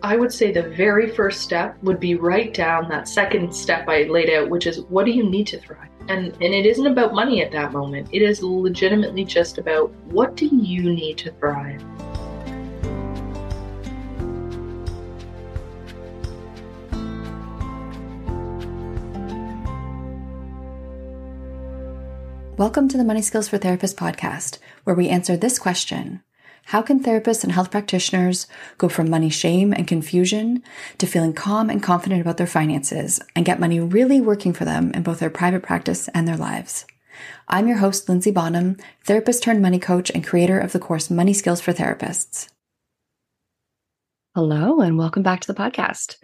I would say the very first step would be write down that second step I laid out, which is what do you need to thrive? And and it isn't about money at that moment. It is legitimately just about what do you need to thrive? Welcome to the Money Skills for Therapists podcast, where we answer this question how can therapists and health practitioners go from money shame and confusion to feeling calm and confident about their finances and get money really working for them in both their private practice and their lives? I'm your host, Linzy Bonham, therapist turned money coach and creator of the course Money Skills for Therapists. Hello, and welcome back to the podcast.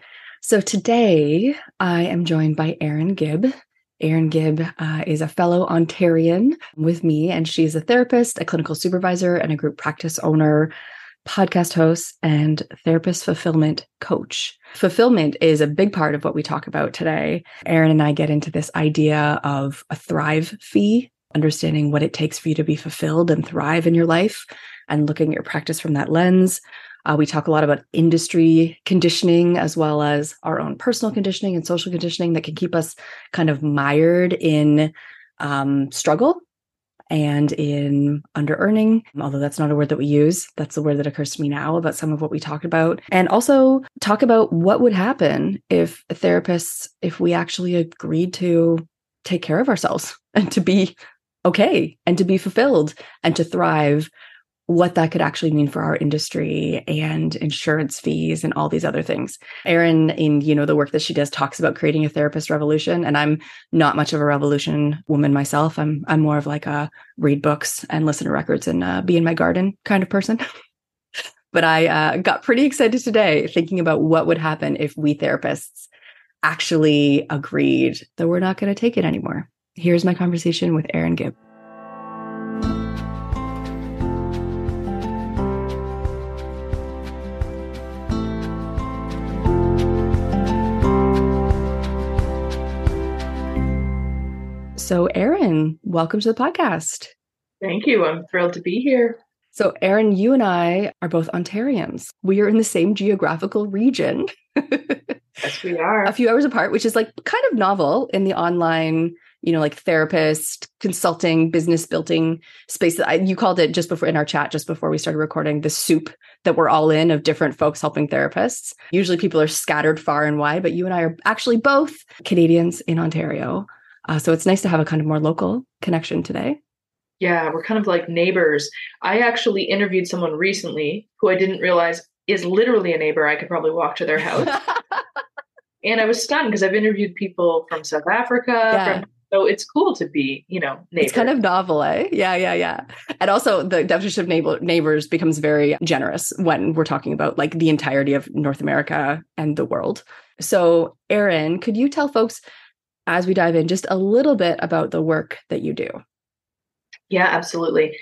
So today I am joined by Erin Gibb. Erin Gibb uh, is a fellow Ontarian with me, and she's a therapist, a clinical supervisor, and a group practice owner, podcast host, and therapist fulfillment coach. Fulfillment is a big part of what we talk about today. Erin and I get into this idea of a thrive fee, understanding what it takes for you to be fulfilled and thrive in your life, and looking at your practice from that lens. Uh, we talk a lot about industry conditioning as well as our own personal conditioning and social conditioning that can keep us kind of mired in um, struggle and in under earning, although that's not a word that we use. That's the word that occurs to me now about some of what we talked about. And also talk about what would happen if therapists, if we actually agreed to take care of ourselves and to be okay and to be fulfilled and to thrive what that could actually mean for our industry and insurance fees and all these other things. Erin, in you know the work that she does, talks about creating a therapist revolution, and I'm not much of a revolution woman myself. I'm I'm more of like a read books and listen to records and uh, be in my garden kind of person. but I uh, got pretty excited today thinking about what would happen if we therapists actually agreed that we're not going to take it anymore. Here's my conversation with Erin Gibb. So, Erin, welcome to the podcast. Thank you. I'm thrilled to be here. So, Erin, you and I are both Ontarians. We are in the same geographical region. yes, we are. A few hours apart, which is like kind of novel in the online, you know, like therapist, consulting, business building space. I, you called it just before in our chat, just before we started recording, the soup that we're all in of different folks helping therapists. Usually people are scattered far and wide, but you and I are actually both Canadians in Ontario. Uh, so it's nice to have a kind of more local connection today. Yeah, we're kind of like neighbors. I actually interviewed someone recently who I didn't realize is literally a neighbor. I could probably walk to their house. and I was stunned because I've interviewed people from South Africa. Yeah. From, so it's cool to be, you know, neighbor. It's kind of novel, eh? Yeah, yeah, yeah. And also the definition of neighbor, neighbors becomes very generous when we're talking about like the entirety of North America and the world. So, Erin, could you tell folks as we dive in just a little bit about the work that you do. Yeah, absolutely.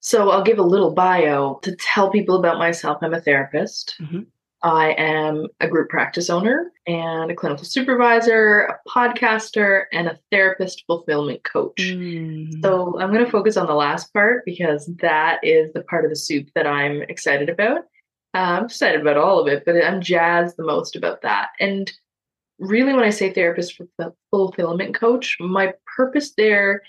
So I'll give a little bio to tell people about myself. I'm a therapist. Mhm. I am a group practice owner and a clinical supervisor, a podcaster, and a therapist fulfillment coach. Mm. So I'm going to focus on the last part because that is the part of the soup that I'm excited about. Uh, I'm excited about all of it, but I'm jazzed the most about that. And really, when I say therapist for the fulfillment coach, my purpose there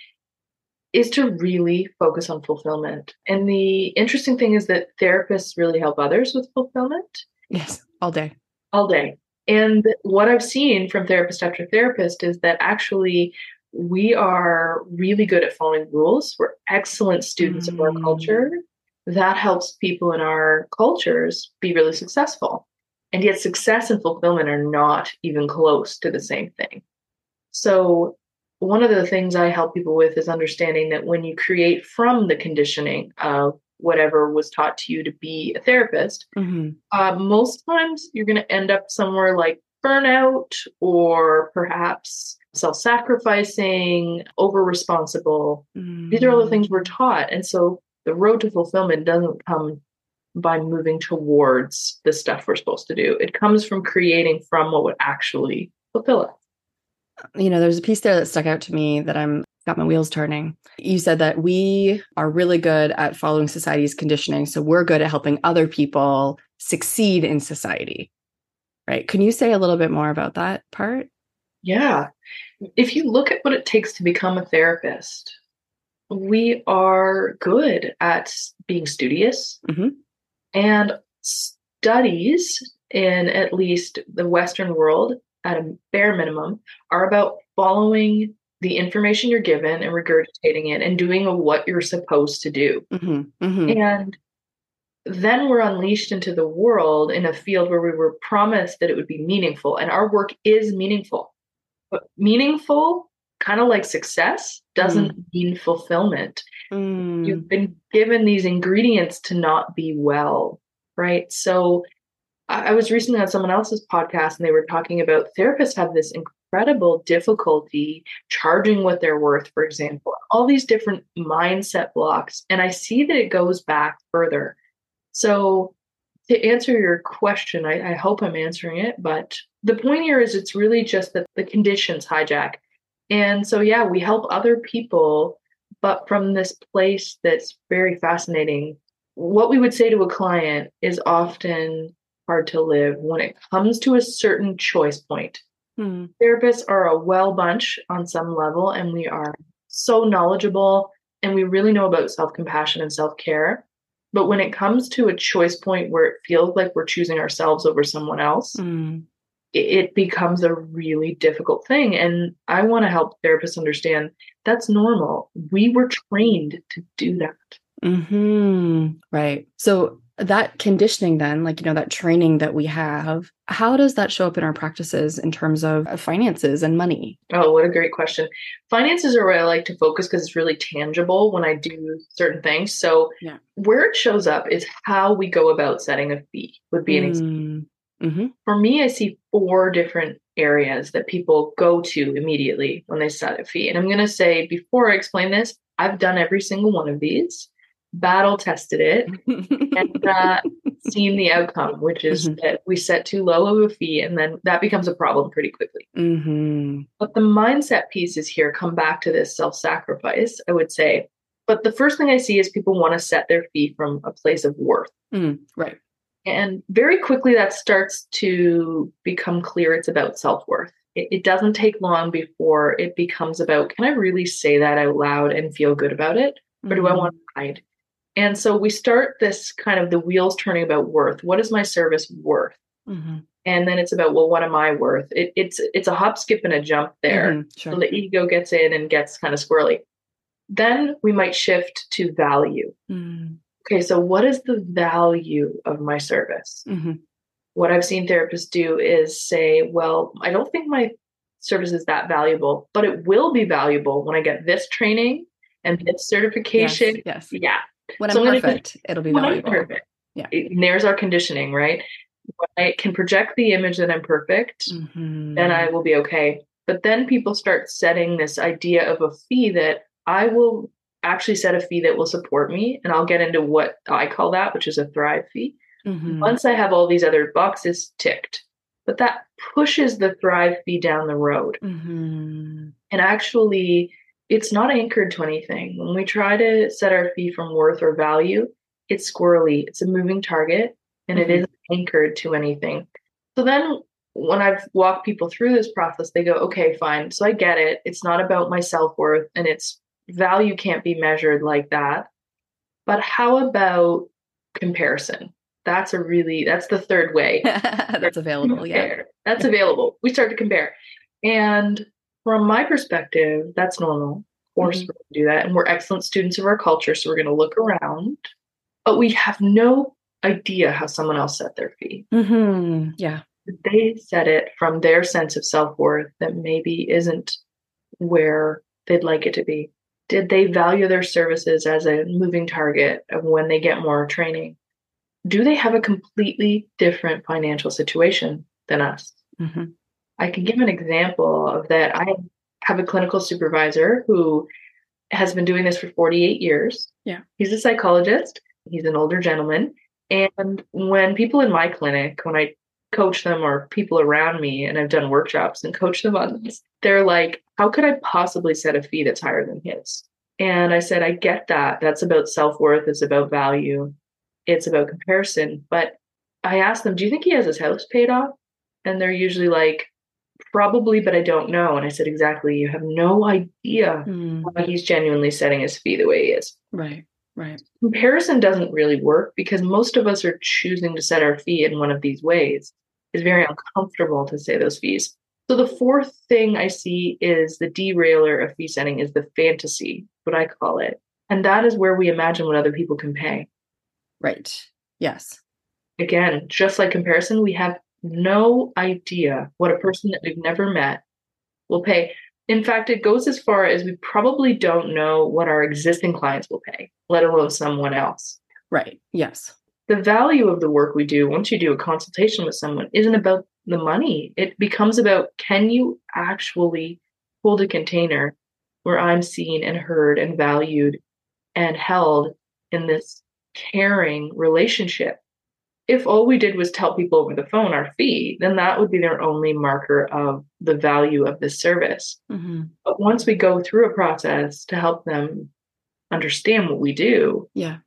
is to really focus on fulfillment. And the interesting thing is that therapists really help others with fulfillment yes, all day. all day. And what I've seen from therapist after therapist is that actually we are really good at following rules. We're excellent students of our Mm. culture. That helps people in our cultures be really successful. And yet, success and fulfillment are not even close to the same thing. So, one of the things I help people with is understanding that when you create from the conditioning of whatever was taught to you to be a therapist, Mhm. uh, most times you're going to end up somewhere like burnout or perhaps self sacrificing, over responsible. These are all the things we're taught. And so the road to fulfillment doesn't come by moving towards the stuff we're supposed to do, it comes from creating from what would actually fulfill us. you know, there's a piece there that stuck out to me that I'm got my wheels turning. You said that we are really good at following society's conditioning. So we're good at helping other people succeed in society. Right. Can you say a little bit more about that part? Yeah. If you look at what it takes to become a therapist, we are good at being studious Mhm. And studies in at least the Western world, at a bare minimum, are about following the information you're given and regurgitating it and doing what you're supposed to do. hmm hmm And then we're unleashed into the world in a field where we were promised that it would be meaningful, and our work is meaningful. But meaningful, kind of like success, doesn't mean fulfillment. Mm. You've been given these ingredients to not be well, right? So I I was recently on someone else's podcast and they were talking about therapists have this incredible difficulty charging what they're worth, for example, all these different mindset blocks. And I see that it goes back further. So, to answer your question, I, I hope I'm answering it, but the point here is it's really just that the conditions hijack. And so, yeah, we help other people, but from this place that's very fascinating. What we would say to a client is often hard to live when it comes to a certain choice point. Hmm. Therapists are a well bunch on some level, and we are so knowledgeable and we really know about self compassion and self care. But when it comes to a choice point where it feels like we're choosing ourselves over someone else, Mm. It, becomes a really difficult thing. And I want to help therapists understand that's normal. We were trained to do that. hmm Right. So that conditioning, then, like, you know, that training that we have, how does that show up in our practices in terms of finances and money? Oh, what a great question. Finances are where I like to focus because it's really tangible when I do certain things. So, Yeah. where it shows up is how we go about setting a fee, would be an example. Mm. Mm-hmm. For me, I see four different areas that people go to immediately when they set a fee. And I'm going to say, before I explain this, I've done every single one of these, battle tested it, and uh, seen the outcome, which is Mhm. that we set too low of a fee, and then that becomes a problem pretty quickly. hmm But the mindset pieces here come back to this self sacrifice, I would say. But the first thing I see is people want to set their fee from a place of worth. Mm. Right. And very quickly, that starts to become clear it's about self worth. It, it doesn't take long before it becomes about can I really say that out loud and feel good about it? Or do I Mhm. want to hide? And so we start this kind of the wheels turning about worth. What is my service worth? Mhm. And then it's about, well, what am I worth? It, it's it's a hop, skip, and a jump there. Mhm. Sure. So the ego gets in and gets kind of squirrely. Then we might shift to value. Mm. Okay, so what is the value of my service? Mhm. What I've seen therapists do is say, well, I don't think my service is that valuable, but it will be valuable when I get this training and this certification. Yes. Yeah, When So I'm gonna perfect, it'll be valuable. perfect. Yeah. And there's our conditioning, right? When I can project the image that I'm perfect, Mhm. then I will be okay. But then people start setting this idea of a fee that I will actually set a fee that will support me. And I'll get into what I call that, which is a thrive fee. Mm-hmm. Once I have all these other boxes ticked, but that pushes the thrive fee down the road. Mm-hmm. And actually, it's not anchored to anything. When we try to set our fee from worth or value, it's squirrely, it's a moving target, and mm-hmm. it is anchored to anything. So then when I've walked people through this process, they go, okay, fine. So I get it. It's not about my self worth and its value can't be measured like that. But how about comparison? That's a really, that's the third way. that's available. Yeah. That's available. We start to compare. And from my perspective, that's normal. Of course, mm-hmm. we're going to do that. And we're excellent students of our culture. So we're going to look around, but we have no idea how someone else set their fee. Mm-hmm. Yeah they set it from their sense of self worth that maybe isn't where they'd like it to be? Did they value their services as a moving target of when they get more training? Do they have a completely different financial situation than us? Mm-hmm. I can give an example of that. I have a clinical supervisor who has been doing this for 48 years. Yeah. He's a psychologist, he's an older gentleman. And when people in my clinic, when I coach them or people around me and I've done workshops and coach them on this, they're like, how could I possibly set a fee that's higher than his? And I said, I get that. That's about self worth, it's about value, it's about comparison. But I asked them, do you think he has his house paid off? And they're usually like, probably, but I don't know. And I said, exactly. You have no idea mm. why he's genuinely setting his fee the way he is. Right. Right. Comparison doesn't really work because most of us are choosing to set our fee in one of these ways. It's very uncomfortable to say those fees. So the fourth thing I see is the derailer of fee setting is the fantasy, what I call it. And that is where we imagine what other people can pay. Right. Yes. Again, just like comparison, we have no idea what a person that we've never met will pay. In fact, it goes as far as we probably don't know what our existing clients will pay, let alone someone else. Right. Yes. The value of the work we do once you do a consultation with someone isn't about the money. It becomes about can you actually hold a container where I'm seen and heard and valued and held in this caring relationship if all we did was tell people over the phone our fee, then that would be their only marker of the value of this service. Mm-hmm. But once we go through a process to help them understand what we do, yeah,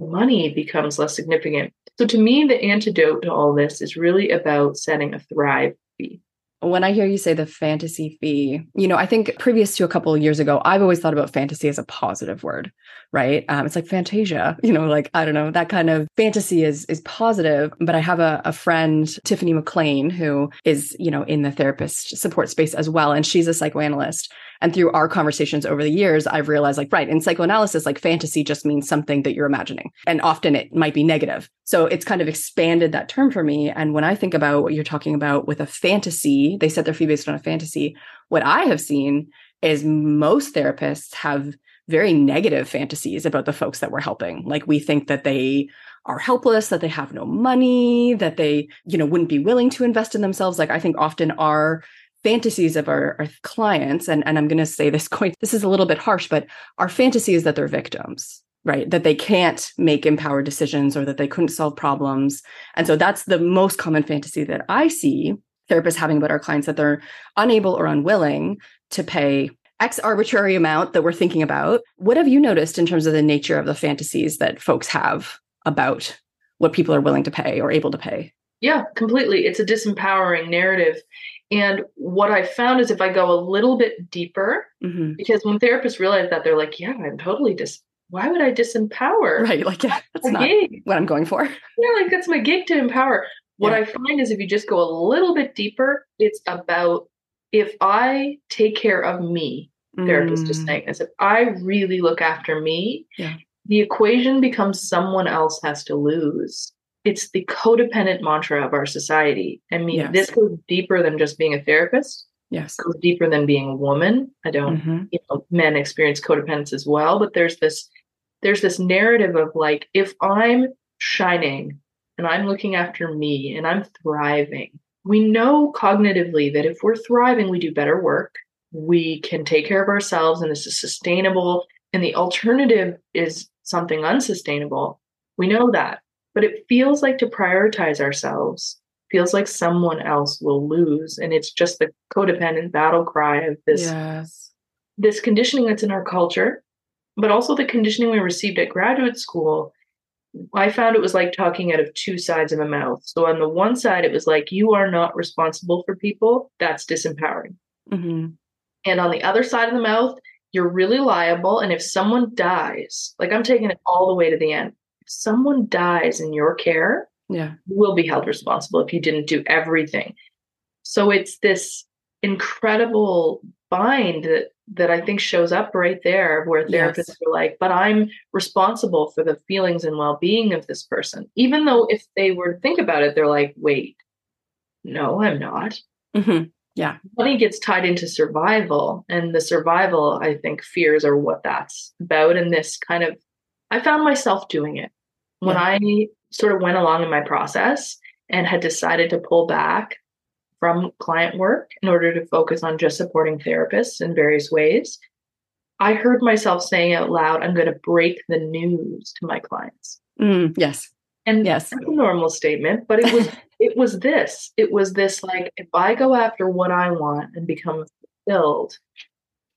money becomes less significant. So to me, the antidote to all this is really about setting a thrive fee when I hear you say the fantasy fee, you know, I think previous to a couple of years ago, I've always thought about fantasy as a positive word, right? Um, it's like Fantasia, you know, like I don't know, that kind of fantasy is is positive. But I have a, a friend, Tiffany McLean, who is, you know, in the therapist support space as well, and she's a psychoanalyst. And through our conversations over the years, I've realized like, right, in psychoanalysis, like fantasy just means something that you're imagining. And often it might be negative. So it's kind of expanded that term for me. And when I think about what you're talking about with a fantasy, they set their fee based on a fantasy. What I have seen is most therapists have very negative fantasies about the folks that we're helping. Like we think that they are helpless, that they have no money, that they, you know, wouldn't be willing to invest in themselves. Like I think often our fantasies of our, our clients, and, and I'm going to say this quite, this is a little bit harsh, but our fantasy is that they're victims, right? That they can't make empowered decisions or that they couldn't solve problems. And so that's the most common fantasy that I see therapists having about our clients that they're unable or unwilling to pay X arbitrary amount that we're thinking about. What have you noticed in terms of the nature of the fantasies that folks have about what people are willing to pay or able to pay? Yeah, completely. It's a disempowering narrative. And what I found is if I go a little bit deeper, mm-hmm. because when therapists realize that, they're like, yeah, I'm totally dis. Why would I disempower? Right. Like, yeah, that's not gig. what I'm going for. Yeah, like that's my gig to empower. What yeah. I find is if you just go a little bit deeper, it's about if I take care of me, therapist mm. is saying this, if I really look after me, yeah. the equation becomes someone else has to lose it's the codependent mantra of our society. I mean, yes. this goes deeper than just being a therapist. Yes. It goes deeper than being a woman. I don't, mm-hmm. you know, men experience codependence as well, but there's this there's this narrative of like if I'm shining and I'm looking after me and I'm thriving, we know cognitively that if we're thriving, we do better work. We can take care of ourselves and this is sustainable and the alternative is something unsustainable. We know that. But it feels like to prioritize ourselves feels like someone else will lose. And it's just the codependent battle cry of this, Yes. this conditioning that's in our culture, but also the conditioning we received at graduate school. I found it was like talking out of two sides of a mouth. So on the one side, it was like, you are not responsible for people. That's disempowering. hmm And on the other side of the mouth, you're really liable. And if someone dies, like I'm taking it all the way to the end, someone dies in your care, Yeah. you will be held responsible if you didn't do everything. So it's this incredible bind that that I think shows up right there where therapists Yes. are like, but I'm responsible for the feelings and well-being of this person. Even though if they were to think about it, they're like, wait, no, I'm not hmm money gets tied into survival and the survival i think fears are what that's about and this kind of i found myself doing it when Yeah. i sort of went along in my process and had decided to pull back from client work in order to focus on just supporting therapists in various ways i heard myself saying out loud i'm going to break the news to my clients Mm, yes. and Yes. that's a normal statement, but it was it was this. It was this like if I go after what I want and become fulfilled,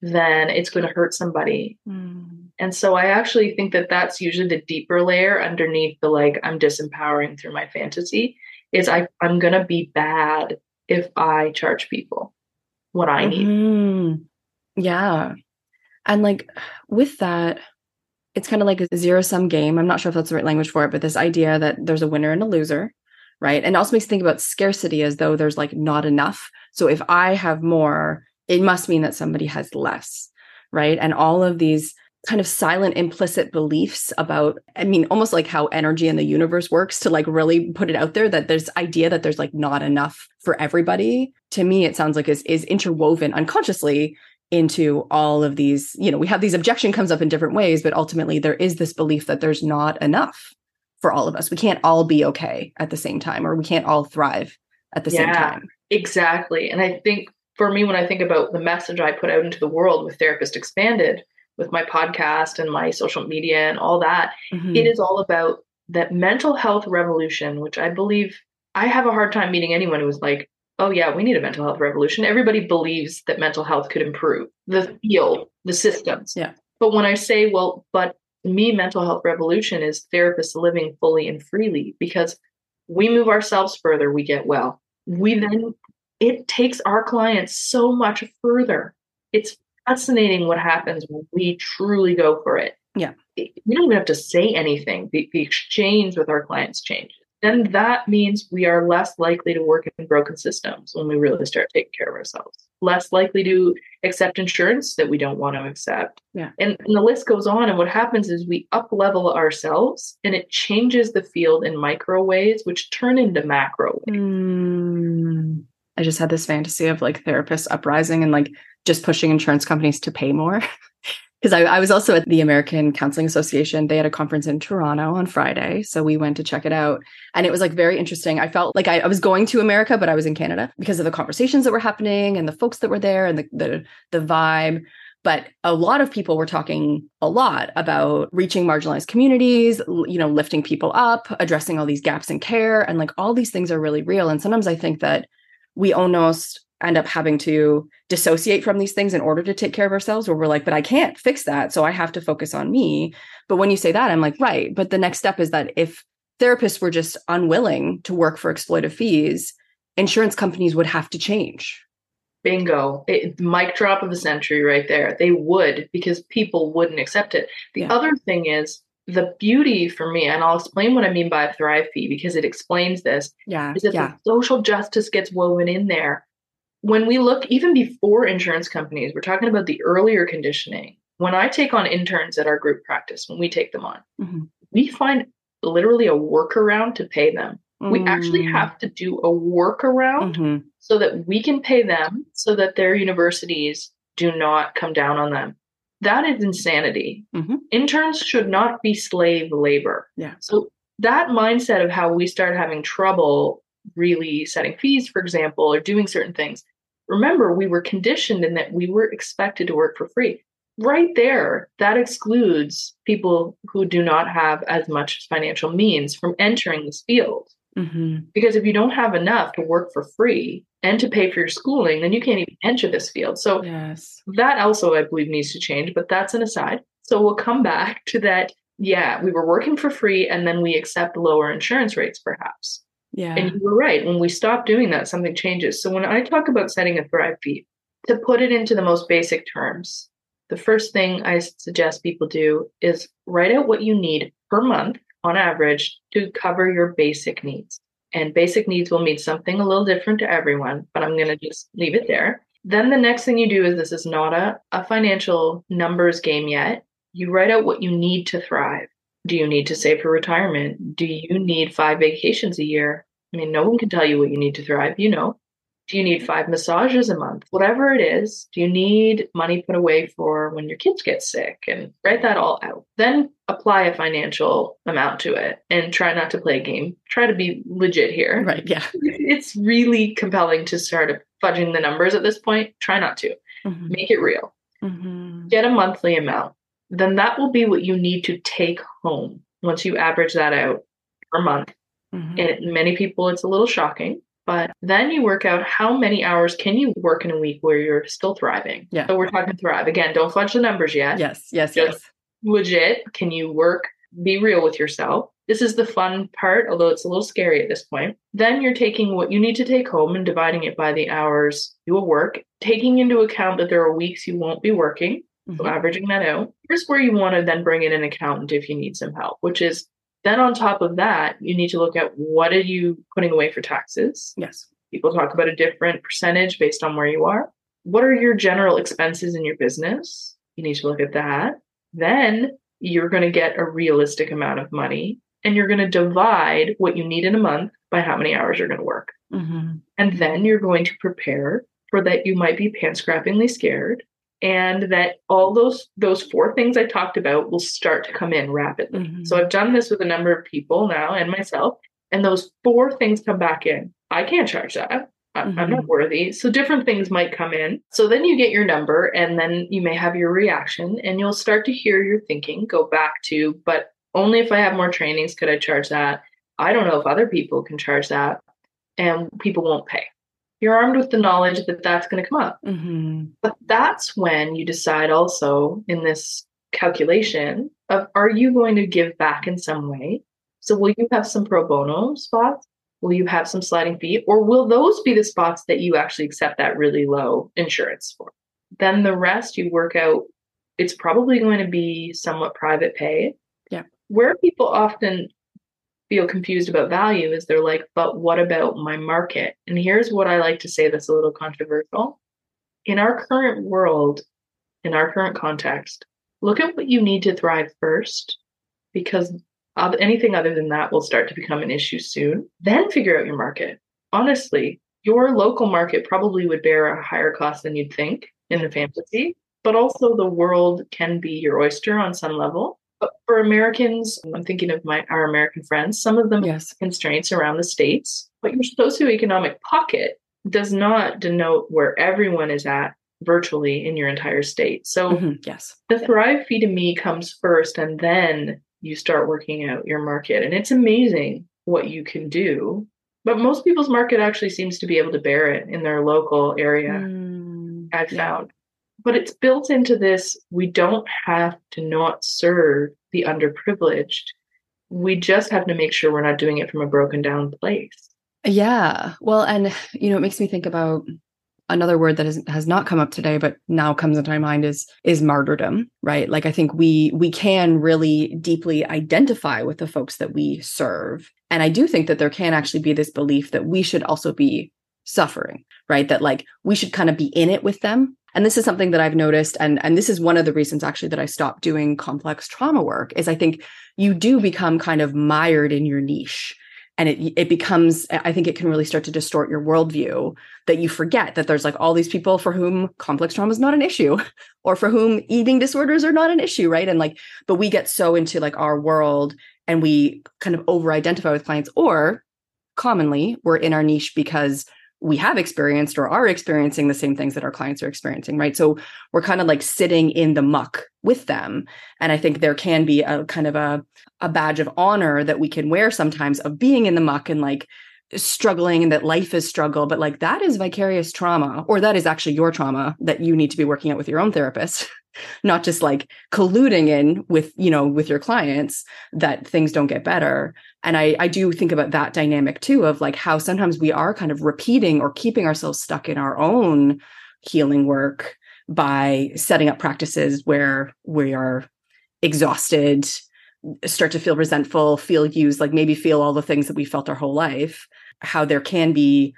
then it's going to hurt somebody. Mm. And so I actually think that that's usually the deeper layer underneath the like I'm disempowering through my fantasy is I I'm going to be bad if I charge people what I need. Mhm. Yeah. And like with that, it's kind of like a zero sum game. I'm not sure if that's the right language for it, but this idea that there's a winner and a loser, right? And also makes you think about scarcity as though there's like not enough. So if I have more, it must mean that somebody has less, right? And all of these kind of silent implicit beliefs about i mean almost like how energy in the universe works to like really put it out there that there's idea that there's like not enough for everybody. To me it sounds like is is interwoven unconsciously into all of these you know we have these objection comes up in different ways but ultimately there is this belief that there's not enough for all of us. We can't all be okay at the same time or we can't all thrive at the same time. Exactly. And I think for me, when I think about the message I put out into the world with Therapist Expanded, with my podcast and my social media and all that, Mhm. it is all about that mental health revolution, which I believe I have a hard time meeting anyone who is like, oh, yeah, we need a mental health revolution. Everybody believes that mental health could improve the field, the systems. Yeah. But when I say, well, but me, mental health revolution is therapists living fully and freely because we move ourselves further, we get well. We then, it takes our clients so much further. It's fascinating what happens when we truly go for it. Yeah. We don't even have to say anything. The, the exchange with our clients changes. Then that means we are less likely to work in broken systems when we really start taking care of ourselves. Less likely to accept insurance that we don't want to accept. Yeah. And, and the list goes on. And what happens is we up level ourselves and it changes the field in micro ways, which turn into macro ways. Mm. I just had this fantasy of like therapists uprising and like just pushing insurance companies to pay more. Because I, I was also at the American Counseling Association. They had a conference in Toronto on Friday. So we went to check it out. And it was like very interesting. I felt like I, I was going to America, but I was in Canada because of the conversations that were happening and the folks that were there and the the, the vibe. But a lot of people were talking a lot about reaching marginalized communities, you know, lifting people up, addressing all these gaps in care. And like all these things are really real. And sometimes I think that we almost end up having to dissociate from these things in order to take care of ourselves, where we're like, but I can't fix that. So I have to focus on me. But when you say that, I'm like, right. But the next step is that if therapists were just unwilling to work for exploitive fees, insurance companies would have to change. Bingo. It, mic drop of the century right there. They would because people wouldn't accept it. The Yeah. other thing is the beauty for me, and I'll explain what I mean by a thrive fee because it explains this, Yeah. is that Yeah. social justice gets woven in there. When we look even before insurance companies, we're talking about the earlier conditioning. When I take on interns at our group practice, when we take them on, Mhm. we find literally a workaround to pay them. We actually Mm. have to do a workaround Mhm. so that we can pay them so that their universities do not come down on them. That is insanity. Mhm. Interns should not be slave labor. Yeah. So that mindset of how we start having trouble really setting fees, for example, or doing certain things. Remember, we were conditioned in that we were expected to work for free. right there, that excludes people who do not have as much financial means from entering this field. Mm-hmm. Because if you don't have enough to work for free and to pay for your schooling, then you can't even enter this field. So Yes. that also, I believe, needs to change, but that's an aside. So we'll come back to that. Yeah, we were working for free and then we accept lower insurance rates, perhaps. Yeah. And you were right. When we stop doing that, something changes. So when I talk about setting a Thrive fee, to put it into the most basic terms, the first thing I suggest people do is write out what you need per month on average to cover your basic needs. And basic needs will mean something a little different to everyone, but I'm going to just leave it there. Then the next thing you do is this is not a, a financial numbers game yet. You write out what you need to thrive. Do you need to save for retirement? Do you need five vacations a year? I mean, no one can tell you what you need to thrive. You know. Do you need five massages a month? Whatever it is, do you need money put away for when your kids get sick? And write that all out. Then apply a financial amount to it and try not to play a game. Try to be legit here. Right. Yeah. It's really compelling to start fudging the numbers at this point. Try not to. Mhm. Make it real. Mhm. Get a monthly amount. Then that will be what you need to take home once you average that out per month. Mhm. And many people, it's a little shocking. But then you work out how many hours can you work in a week where you're still thriving. Yeah. So we're talking thrive. Again, don't fudge the numbers yet. Yes. Yes. Just- Yes. Legit. Can you work? Be real with yourself. This is the fun part, although it's a little scary at this point. Then you're taking what you need to take home and dividing it by the hours you will work, taking into account that there are weeks you won't be working. So Mhm. averaging that out. Here's where you want to then bring in an accountant if you need some help, which is then on top of that, you need to look at what are you putting away for taxes? Yes. People talk about a different percentage based on where you are. What are your general expenses in your business? You need to look at that. Then you're going to get a realistic amount of money and you're going to divide what you need in a month by how many hours you're going to work. Mhm. And then you're going to prepare for that you might be pants scrappingly scared and that all those those four things I talked about will start to come in rapidly. Mhm. So I've done this with a number of people now and myself and those four things come back in. I can't charge that. I- I'm not Mhm. worthy. So different things might come in. So then you get your number and then you may have your reaction and you'll start to hear your thinking go back to, but only if I have more trainings could I charge that. I don't know if other people can charge that and people won't pay. You're armed with the knowledge that that's going to come up. Mhm. But that's when you decide also in this calculation of are you going to give back in some way? So will you have some pro bono spots? Will you have some sliding fee? Or will those be the spots that you actually accept that really low insurance for? Then the rest you work out, it's probably going to be somewhat private pay. Yeah. Where people often feel confused about value is they're like, but what about my market? And here's what I like to say that's a little controversial. In our current world, in our current context, look at what you need to thrive first, because anything other than that will start to become an issue soon. Then figure out your market. Honestly, your local market probably would bear a higher cost than you'd think in the fantasy, but also the world can be your oyster on some level. But for Americans, I'm thinking of my our American friends, some of them Yes. constraints around the states, but your socioeconomic pocket does not denote where everyone is at virtually in your entire state. So Mhm. Yes. the Thrive fee to me comes first, and then you start working out your market. And it's amazing what you can do. But most people's market actually seems to be able to bear it in their local area. Mm, I've yeah. found. But it's built into this. We don't have to not serve the underprivileged. We just have to make sure we're not doing it from a broken down place. Yeah. Well, and you know, it makes me think about another word that has, has not come up today, but now comes into my mind is is martyrdom, right? Like I think we we can really deeply identify with the folks that we serve. And I do think that there can actually be this belief that we should also be suffering, right? That like we should kind of be in it with them. And this is something that I've noticed and and this is one of the reasons actually that I stopped doing complex trauma work is I think you do become kind of mired in your niche and it it becomes i think it can really start to distort your worldview that you forget that there's like all these people for whom complex trauma is not an issue or for whom eating disorders are not an issue right? And like but we get so into like our world and we kind of over identify with clients or commonly we're in our niche because we have experienced or are experiencing the same things that our clients are experiencing, right? So we're kind of like sitting in the muck with them. And I think there can be a kind of a, a badge of honor that we can wear sometimes of being in the muck and like struggling and that life is struggle, but like that is vicarious trauma, or that is actually your trauma that you need to be working out with your own therapist. not just like colluding in with you know with your clients that things don't get better. And i i do think about that dynamic too of like how sometimes we are kind of repeating or keeping ourselves stuck in our own healing work by setting up practices where we are exhausted start to feel resentful feel used like maybe feel all the things that we felt our whole life how there can be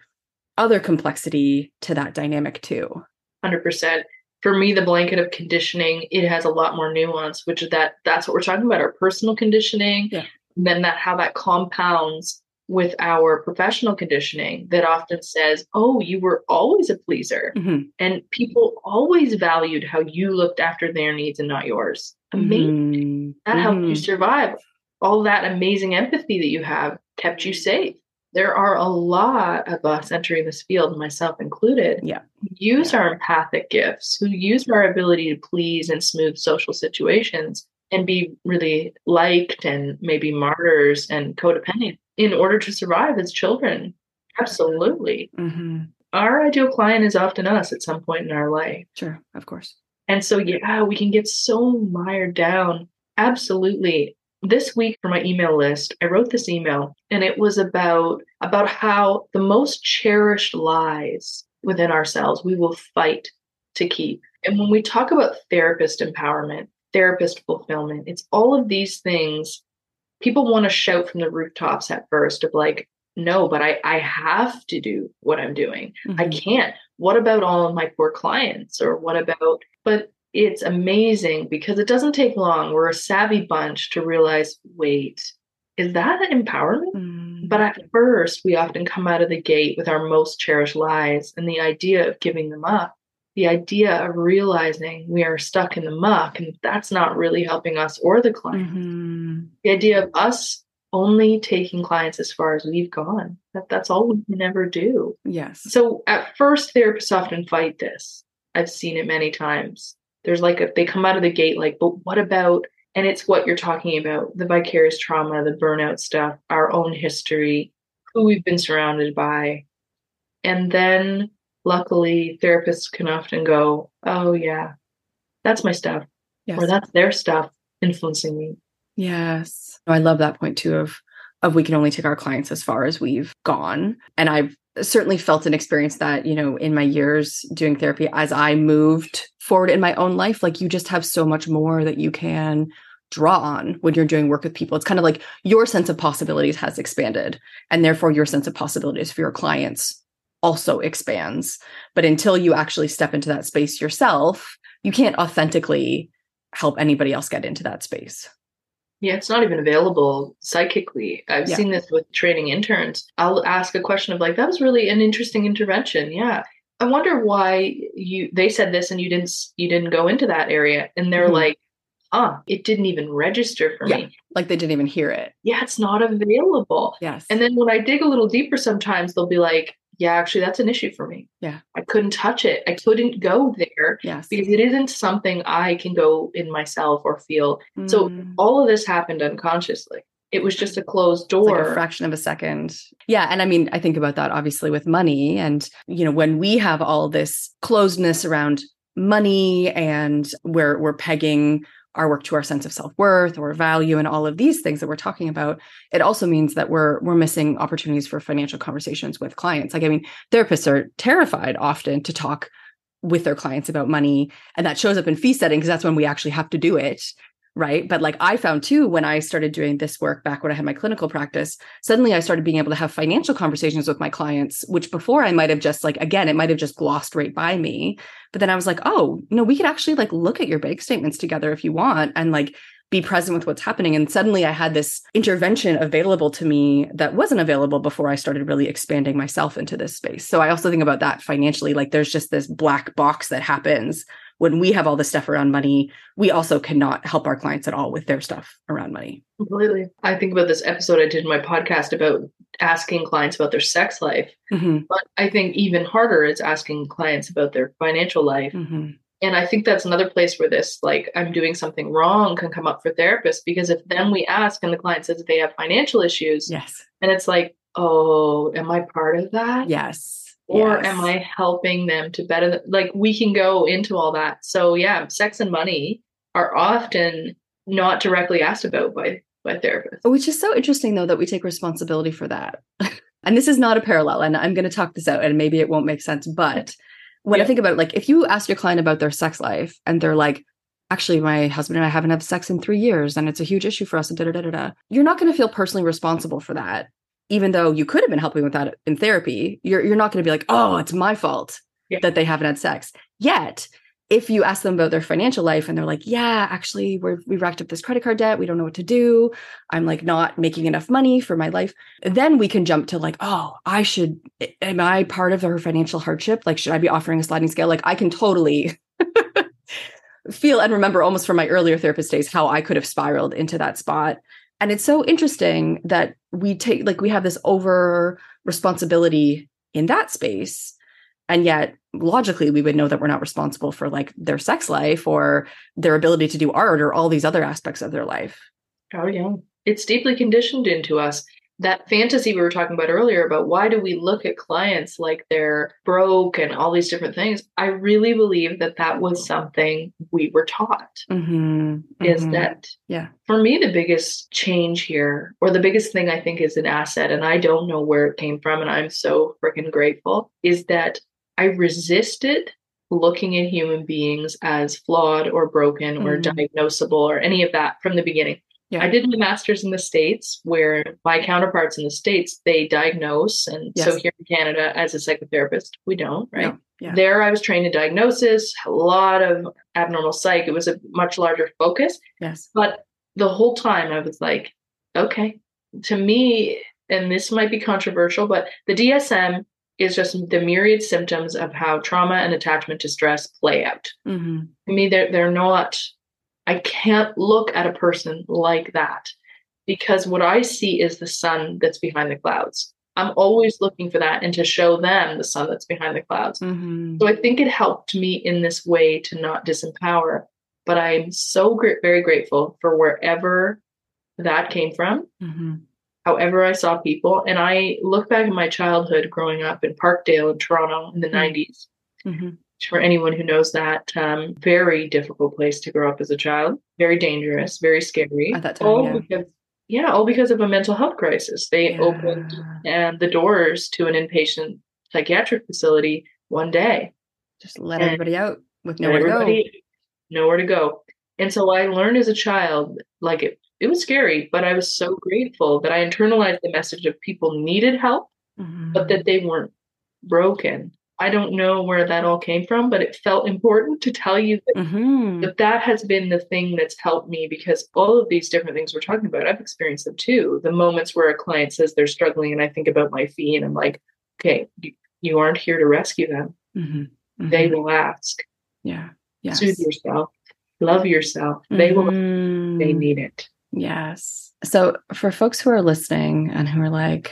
other complexity to that dynamic too. 100% for me the blanket of conditioning it has a lot more nuance which is that that's what we're talking about our personal conditioning yeah. then that how that compounds with our professional conditioning that often says oh you were always a pleaser mm-hmm. and people always valued how you looked after their needs and not yours amazing Mm-hmm. that helped you Mhm. survive all that amazing empathy that you have kept you safe there are a lot of us entering this field myself included Yeah. who use our empathic gifts who use our ability to please and smooth social situations and be really liked and maybe martyrs and codependent in order to survive as children absolutely Mhm. our ideal client is often us at some point in our life sure of course and so, yeah, we can get so mired down. Absolutely. This week for my email list, I wrote this email and it was about about how the most cherished lies within ourselves we will fight to keep. And when we talk about therapist empowerment, therapist fulfillment, it's all of these things people want to shout from the rooftops at first of like, no, but I, I have to do what I'm doing. I Mhm. can't. What about all of my poor clients? Or what about, but it's amazing because it doesn't take long. We're a savvy bunch to realize wait, is that an empowerment? Mm. But at first, we often come out of the gate with our most cherished lies and the idea of giving them up, the idea of realizing we are stuck in the muck and that's not really helping us or the client. Mhm. The idea of us only taking clients as far as we've gone, that that's all we can ever do. yes So at first, therapists often fight this. I've seen it many times. There's like a, they come out of the gate like, but what about? And it's what you're talking about: the vicarious trauma, the burnout stuff, our own history, who we've been surrounded by, and then luckily, therapists can often go, "Oh yeah, that's my stuff, yes or that's their stuff influencing me." Yes. I love that point too of of we can only take our clients as far as we've gone. And I've certainly felt and experienced that, you know, in my years doing therapy as I moved forward in my own life, like you just have so much more that you can draw on when you're doing work with people. It's kind of like your sense of possibilities has expanded and therefore your sense of possibilities for your clients also expands. But until you actually step into that space yourself, you can't authentically help anybody else get into that space. Yeah, it's not even available psychically. I've Yeah. seen this with training interns. I'll ask a question of like, that was really an interesting intervention. Yeah. I wonder why you they said this and you didn't you didn't go into that area. And they're Mhm. like, huh, it didn't even register for Yeah. me. Like they didn't even hear it. Yeah, it's not available. Yes. And then when I dig a little deeper, sometimes they'll be like, yeah, actually, that's an issue for me. Yeah. I couldn't touch it. I couldn't go there yes. because it isn't something I can go in myself or feel. So Mm. all of this happened unconsciously. It was just a closed door. like a fraction of a second. Yeah. And I mean, I think about that obviously with money. And, you know, when we have all this closedness around money and we're we're pegging our work to our sense of self-worth or value and all of these things that we're talking about, it also means that we're we're missing opportunities for financial conversations with clients. Like, I mean, therapists are terrified often to talk with their clients about money. And that shows up in fee setting because that's when we actually have to do it. Right. But like I found too, when I started doing this work back when I had my clinical practice, suddenly I started being able to have financial conversations with my clients, which before I might have just like, again, it might have just glossed right by me. But then I was like, oh, no, we could actually like look at your bank statements together if you want and like be present with what's happening. And suddenly I had this intervention available to me that wasn't available before I started really expanding myself into this space. So I also think about that financially. Like there's just this black box that happens when we have all this stuff around money. We also cannot help our clients at all with their stuff around money. Completely. I think about this episode I did in my podcast about asking clients about their sex life. hmm But I think even harder is asking clients about their financial life. hmm And I think that's another place where this, like, I'm doing something wrong, can come up for therapists. Because if then we ask and the client says they have financial issues, Yes. and it's like, oh, am I part of that? Yes. Or Yes. am I helping them to better? th- Like, we can go into all that. So, yeah, sex and money are often not directly asked about by by therapists. Which is so interesting, though, that we take responsibility for that. and this is not a parallel, and I'm going to talk this out, and maybe it won't make sense. But when I think about it, like if you ask your client about their sex life and they're like, actually, my husband and I haven't had sex in three years, and it's a huge issue for us, and da da da da da, you're not going to feel personally responsible for that. Even though you could have been helping with that in therapy, you're you're not going to be like, oh, it's my fault Yeah. that they haven't had sex. Yet, if you ask them about their financial life and they're like, yeah, actually, we're we racked up this credit card debt, we don't know what to do. I'm like not making enough money for my life. Then we can jump to like, oh, I should, am I part of her financial hardship? Like, should I be offering a sliding scale? Like, I can totally feel and remember almost from my earlier therapist days how I could have spiraled into that spot. And it's so interesting that we take, like, we have this over responsibility in that space. And yet, logically, we would know that we're not responsible for like their sex life or their ability to do art or all these other aspects of their life. Oh, yeah. It's deeply conditioned into us. That fantasy we were talking about earlier about why do we look at clients like they're broke and all these different things. I really believe that that was something we were taught. Mm-hmm. Is Mhm. that Yeah. for me the biggest change here, or the biggest thing I think is an asset, and I don't know where it came from, and I'm so freaking grateful, is that I resisted looking at human beings as flawed or broken or Mhm. diagnosable or any of that from the beginning. Yeah. I did my master's in the States where my counterparts in the States, they diagnose. And so here in Canada, as a psychotherapist, we don't, right? No. Yeah. There, I was trained in diagnosis, a lot of abnormal psych. It was a much larger focus. Yes. But the whole time I was like, okay, to me, and this might be controversial, but the DSM is just the myriad symptoms of how trauma and attachment to stress play out. Mm-hmm. To me, they're they're not, I can't look at a person like that because what I see is the sun that's behind the clouds. I'm always looking for that and to show them the sun that's behind the clouds. Mm-hmm. So I think it helped me in this way to not disempower. But I'm so gr- very grateful for wherever that came from, Mm-hmm. however I saw people. And I look back at my childhood growing up in Parkdale in Toronto in the Mm. 90s. Mm-hmm. For anyone who knows that, um, very difficult place to grow up as a child, very dangerous, very scary. At that time, all yeah. because yeah, all because of a mental health crisis. They opened and the doors to an inpatient psychiatric facility one day. Just let and- everybody out with nowhere to go. nowhere to go. And so I learned as a child, like it, it was scary, but I was so grateful that I internalized the message of people needed help, Mhm. but that they weren't broken. I don't know where that all came from, but it felt important to tell you that Mhm. that that has been the thing that's helped me because all of these different things we're talking about, I've experienced them too. The moments where a client says they're struggling and I think about my fee and I'm like, okay, you, you aren't here to rescue them. Mhm. They Mhm. will ask. yeah. Yes. Soothe yourself. Love yourself. They will they Mhm. need it. Yes. So for folks who are listening and who are like,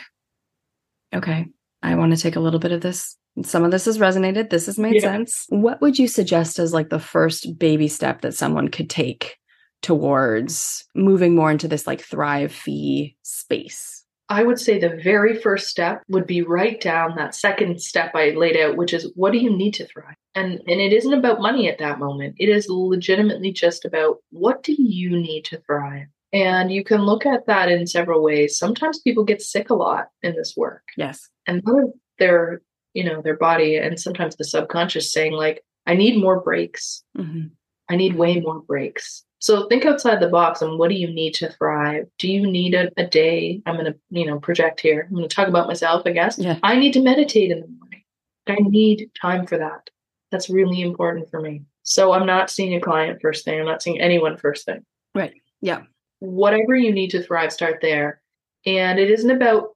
okay, I want to take a little bit of this. Some of this has resonated. This has made Yeah. sense. What would you suggest as like the first baby step that someone could take towards moving more into this like thrive fee space? I would say the very first step would be write down that second step I laid out, which is what do you need to thrive? And and it isn't about money at that moment. It is legitimately just about what do you need to thrive? And you can look at that in several ways. Sometimes people get sick a lot in this work. Yes. And of their, you know, their body and sometimes the subconscious saying, like, I need more breaks. Mhm. I need way more breaks. So think outside the box and what do you need to thrive? Do you need a, a day? I'm going to, you know, project here. I'm going to talk about myself, I guess. Yeah. I need to meditate in the morning. I need time for that. That's really important for me. So I'm not seeing a client first thing. I'm not seeing anyone first thing. Right. Yeah. Whatever you need to thrive, start there. And it isn't about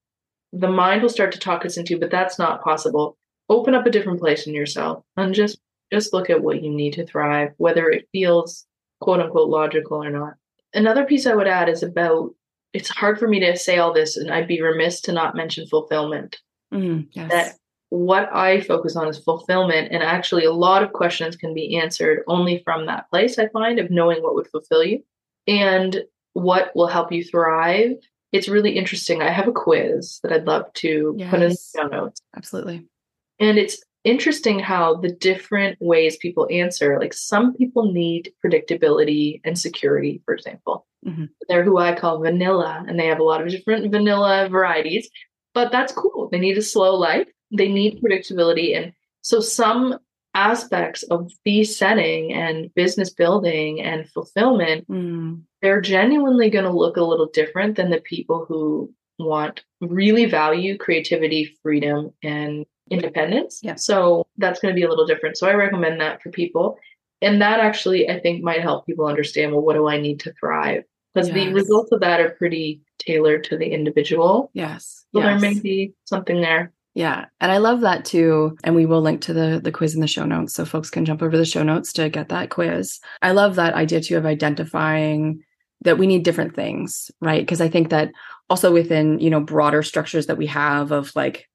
the mind will start to talk us into, but that's not possible. Open up a different place in yourself and just just look at what you need to thrive, whether it feels quote unquote logical or not. Another piece I would add is about it's hard for me to say all this, and I'd be remiss to not mention fulfillment. Mm, yes. That what I focus on is fulfillment, and actually, a lot of questions can be answered only from that place. I find of knowing what would fulfill you and what will help you thrive. It's really interesting. I have a quiz that I'd love to put in the show notes. Absolutely. And it's interesting how the different ways people answer, like some people need predictability and security, for example. Mhm. They're who I call vanilla, and they have a lot of different vanilla varieties, but that's cool. They need a slow life, they need predictability. And so some aspects of fee setting and business building and fulfillment Mm, they're genuinely going to look a little different than the people who want really value creativity, freedom, and independence. Yeah. So that's going to be a little different. So I recommend that for people. And that actually, I think, might help people understand well, what do I need to thrive? Because the results of that are pretty tailored to the individual. yes. So there may be something there. Yeah. And I love that too. And we will link to the the quiz in the show notes so folks can jump over the show notes to get that quiz. I love that idea too of identifying that we need different things, right? Because I think that also within, you know, broader structures that we have of like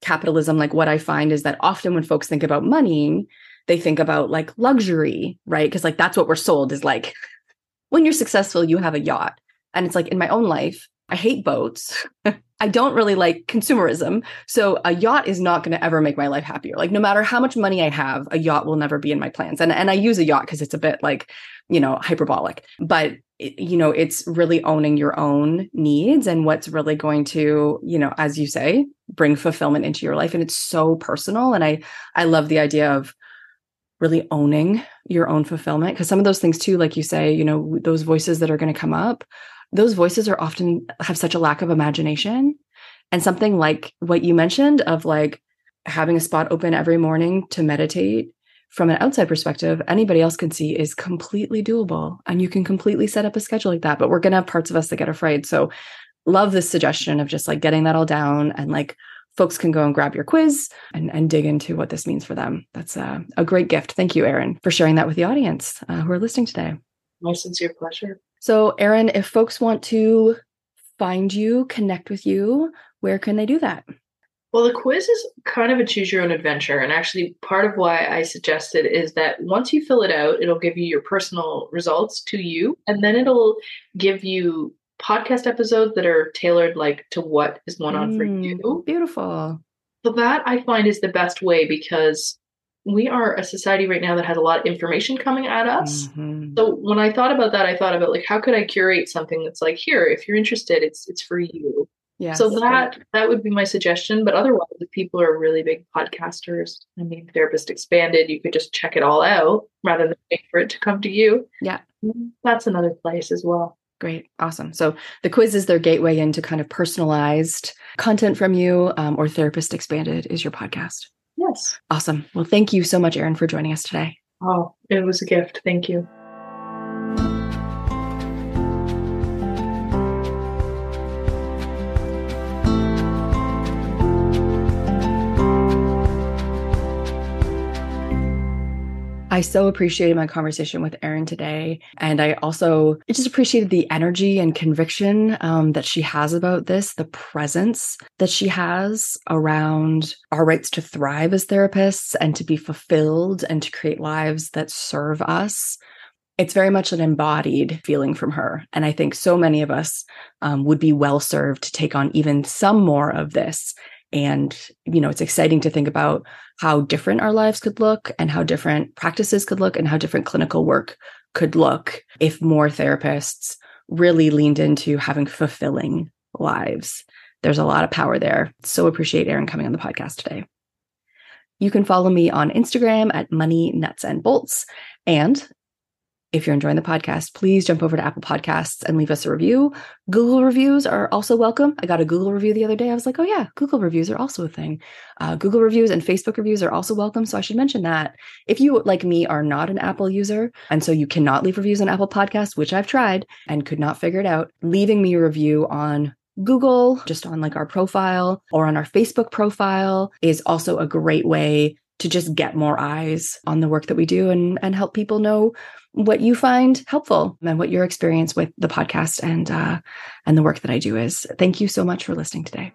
capitalism, like what I find is that often when folks think about money, they think about like luxury, right? Because like that's what we're sold is like when you're successful, you have a yacht. And it's like in my own life, I hate boats. I don't really like consumerism. So a yacht is not going to ever make my life happier. Like no matter how much money I have, a yacht will never be in my plans. And and I use a yacht because it's a bit like, you know, hyperbolic. But you know, it's really owning your own needs and what's really going to, you know, as you say, bring fulfillment into your life and it's so personal and I I love the idea of really owning your own fulfillment because some of those things too like you say, you know, those voices that are going to come up those voices are often have such a lack of imagination. And something like what you mentioned of like having a spot open every morning to meditate from an outside perspective anybody else can see is completely doable. And you can completely set up a schedule like that. But we're going to have parts of us that get afraid. So love this suggestion of just like getting that all down and like folks can go and grab your quiz and, and dig into what this means for them. That's a, a great gift. Thank you erin for sharing that with the audience uh, who are listening today. My sincere pleasure. So, Erin, if folks want to find you, connect with you, where can they do that? Well, the quiz is kind of a choose your own adventure. And actually, part of why I suggested is that once you fill it out, it'll give you your personal results to you. And then it'll give you podcast episodes that are tailored like to what is going on for Mm, you. Beautiful. So that I find is the best way because we are a society right now that has a lot of information coming at us. Mhm. So when I thought about that, I thought about like how could I curate something that's like here, if you're interested, it's it's for you. Yes, so that that would be my suggestion. But otherwise, if people are really big podcasters, I mean, Therapist Expanded, you could just check it all out rather than wait for it to come to you. Yeah. Mm, that's another place as well. Great. Awesome. So the quiz is their gateway into kind of personalized content from you, um, or Therapist Expanded is your podcast. Yes. Awesome. Well, thank you so much, Erin, for joining us today. Oh, it was a gift. Thank you. I so appreciated my conversation with Erin today. And I also just appreciated the energy and conviction um, that she has about this, the presence that she has around our rights to thrive as therapists and to be fulfilled and to create lives that serve us. It's very much an embodied feeling from her. And I think so many of us um, would be well served to take on even some more of this. And, you know, it's exciting to think about how different our lives could look and how different practices could look and how different clinical work could look if more therapists really leaned into having fulfilling lives. There's a lot of power there. So appreciate Erin coming on the podcast today. You can follow me on Instagram at money nuts and bolts. And if you're enjoying the podcast, please jump over to Apple Podcasts and leave us a review. Google reviews are also welcome. I got a Google review the other day. I was like, oh, yeah, Google reviews are also a thing. Uh, Google reviews and Facebook reviews are also welcome. So I should mention that. If you, like me, are not an Apple user, and so you cannot leave reviews on Apple Podcasts, which I've tried and could not figure it out, leaving me a review on Google, just on like our profile or on our Facebook profile, is also a great way to just get more eyes on the work that we do and and help people know what you find helpful and what your experience with the podcast and uh, and the work that I do is. Thank you so much for listening today.